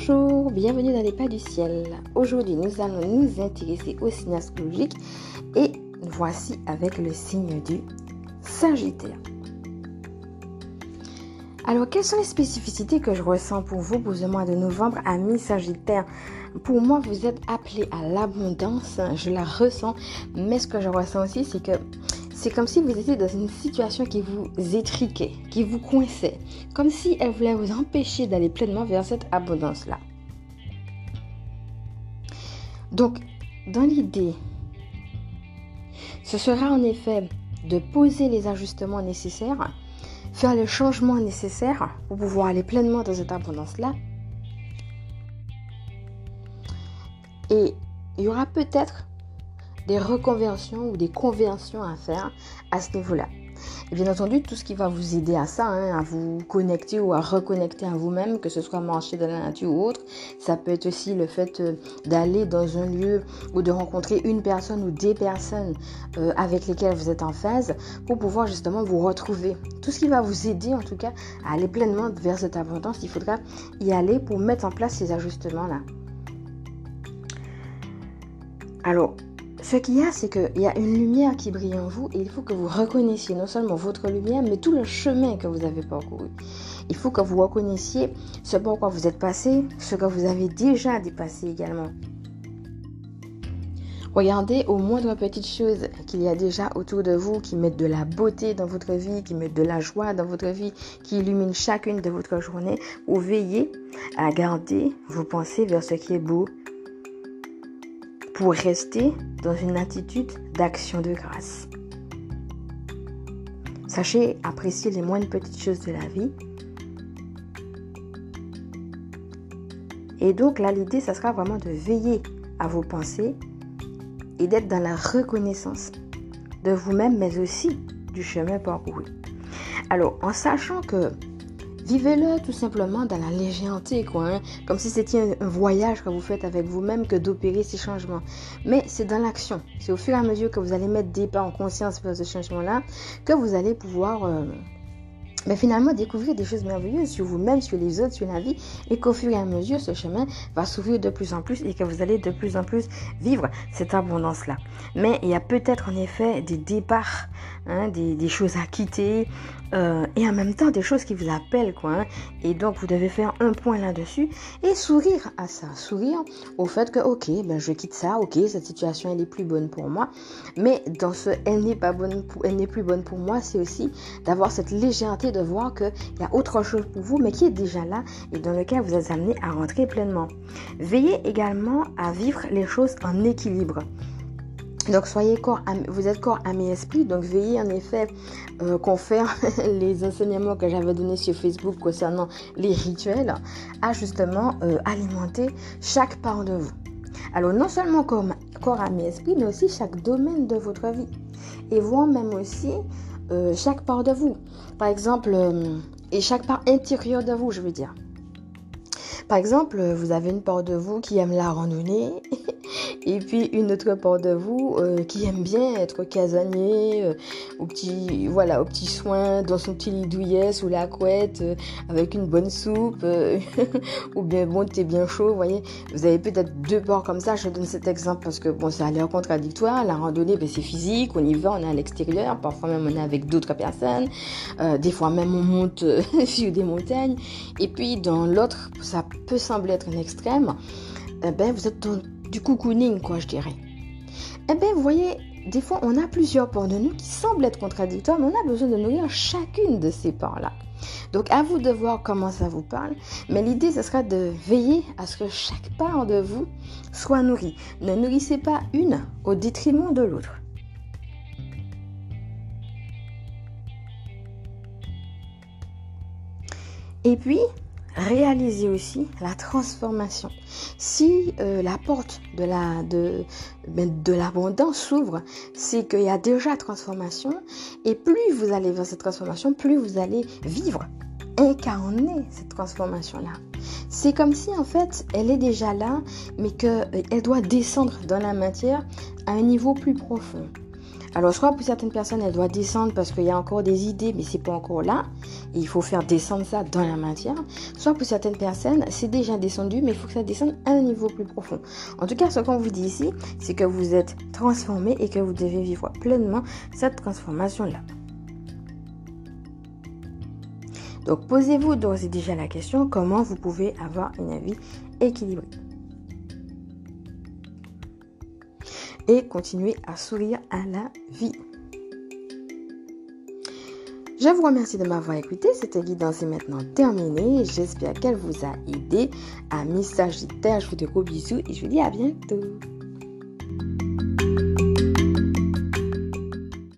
Bonjour, bienvenue dans les pas du ciel. Aujourd'hui, nous allons nous intéresser au signe astrologique et voici avec le signe du Sagittaire. Alors, quelles sont les spécificités que je ressens pour vous pour ce mois de novembre, amis Sagittaire? Pour moi, vous êtes appelés à l'abondance, je la ressens, mais ce que je ressens aussi, c'est que c'est comme si vous étiez dans une situation qui vous étriquait, qui vous coinçait, comme si elle voulait vous empêcher d'aller pleinement vers cette abondance-là. Donc, dans l'idée, ce sera en effet de poser les ajustements nécessaires, faire le changement nécessaire pour pouvoir aller pleinement dans cette abondance-là. Et il y aura peut-être des reconversions ou des conversions à faire à ce niveau-là. Et bien entendu, tout ce qui va vous aider à ça, hein, à vous connecter ou à reconnecter à vous-même, que ce soit marcher dans la nature ou autre, ça peut être aussi le fait euh, d'aller dans un lieu ou de rencontrer une personne ou des personnes euh, avec lesquelles vous êtes en phase pour pouvoir justement vous retrouver. Tout ce qui va vous aider en tout cas à aller pleinement vers cette abondance, il faudra y aller pour mettre en place ces ajustements-là. Alors, ce qu'il y a, c'est qu'il y a une lumière qui brille en vous et il faut que vous reconnaissiez non seulement votre lumière, mais tout le chemin que vous avez parcouru. Il faut que vous reconnaissiez ce par quoi vous êtes passé, ce que vous avez déjà dépassé également. Regardez aux moindres petites choses qu'il y a déjà autour de vous qui mettent de la beauté dans votre vie, qui mettent de la joie dans votre vie, qui illuminent chacune de votre journée, ou veillez à garder vos pensées vers ce qui est beau, pour rester dans une attitude d'action de grâce. Sachez apprécier les moindres petites choses de la vie. Et donc là, l'idée, ça sera vraiment de veiller à vos pensées et d'être dans la reconnaissance de vous-même, mais aussi du chemin parcouru. Alors, en sachant que Vivez-le tout simplement dans la légèreté, quoi. Hein. Comme si c'était un, voyage que vous faites avec vous-même que d'opérer ces changements. Mais c'est dans l'action. C'est au fur et à mesure que vous allez mettre des pas en conscience vers ce changement-là que vous allez pouvoir euh, mais finalement découvrir des choses merveilleuses sur vous-même, sur les autres, sur la vie, et qu'au fur et à mesure, ce chemin va s'ouvrir de plus en plus et que vous allez de plus en plus vivre cette abondance-là. Mais il y a peut-être en effet des départs, hein, des, choses à quitter, euh, et en même temps des choses qui vous appellent, quoi. Hein. Et donc vous devez faire un point là-dessus et sourire à ça, sourire au fait que ok, ben je quitte ça, ok, cette situation elle est plus bonne pour moi, mais dans ce elle n'est pas bonne, pour, elle n'est plus bonne pour moi, c'est aussi d'avoir cette légèreté de voir qu'il y a autre chose pour vous, mais qui est déjà là et dans lequel vous êtes amené à rentrer pleinement. Veillez également à vivre les choses en équilibre. Donc soyez corps, vous êtes corps, âme et esprit. Donc veillez en effet euh, qu'on fait les enseignements que j'avais donnés sur Facebook concernant les rituels à justement euh, alimenter chaque part de vous. Alors non seulement corps, corps, âme et esprit, mais aussi chaque domaine de votre vie. Et voir même aussi euh, chaque part de vous. Par exemple, euh, et chaque part intérieure de vous, je veux dire. Par exemple, vous avez une part de vous qui aime la randonnée et puis une autre part de vous euh, qui aime bien être casanier euh, au petit voilà au petit soin dans son petit lit douillet sous la couette euh, avec une bonne soupe ou bien bon thé bien chaud vous voyez. Vous avez peut-être deux parts comme ça je donne cet exemple parce que bon ça a l'air contradictoire. La randonnée ben, c'est physique on y va on est à l'extérieur parfois même on est avec d'autres personnes des fois même on monte sur des montagnes. Et puis dans l'autre ça peut sembler être un extrême ben vous êtes dans du cocooning, quoi, je dirais. Eh bien, vous voyez, des fois, on a plusieurs parts de nous qui semblent être contradictoires, mais on a besoin de nourrir chacune de ces parts-là. Donc, à vous de voir comment ça vous parle. Mais l'idée, ce sera de veiller à ce que chaque part de vous soit nourrie. Ne nourrissez pas une au détriment de l'autre. Et puis, réaliser aussi la transformation. Si euh, la porte de la de, ben, de l'abondance s'ouvre, c'est qu'il y a déjà transformation et plus vous allez vers cette transformation, plus vous allez vivre, incarner cette transformation là. C'est comme si en fait elle est déjà là, mais qu'elle euh, doit descendre dans la matière à un niveau plus profond. Alors, soit pour certaines personnes, elle doit descendre parce qu'il y a encore des idées, mais c'est pas encore là. Et il faut faire descendre ça dans la matière. Soit pour certaines personnes, c'est déjà descendu, mais il faut que ça descende à un niveau plus profond. En tout cas, ce qu'on vous dit ici, c'est que vous êtes transformé et que vous devez vivre pleinement cette transformation-là. Donc, posez-vous d'ores et déjà la question comment vous pouvez avoir une vie équilibrée? Et continuer à sourire à la vie. Je vous remercie de m'avoir écouté. Cette guidance est maintenant terminée. J'espère qu'elle vous a aidé. À Miss Sagittaire, je vous dis gros bisous et je vous dis à bientôt.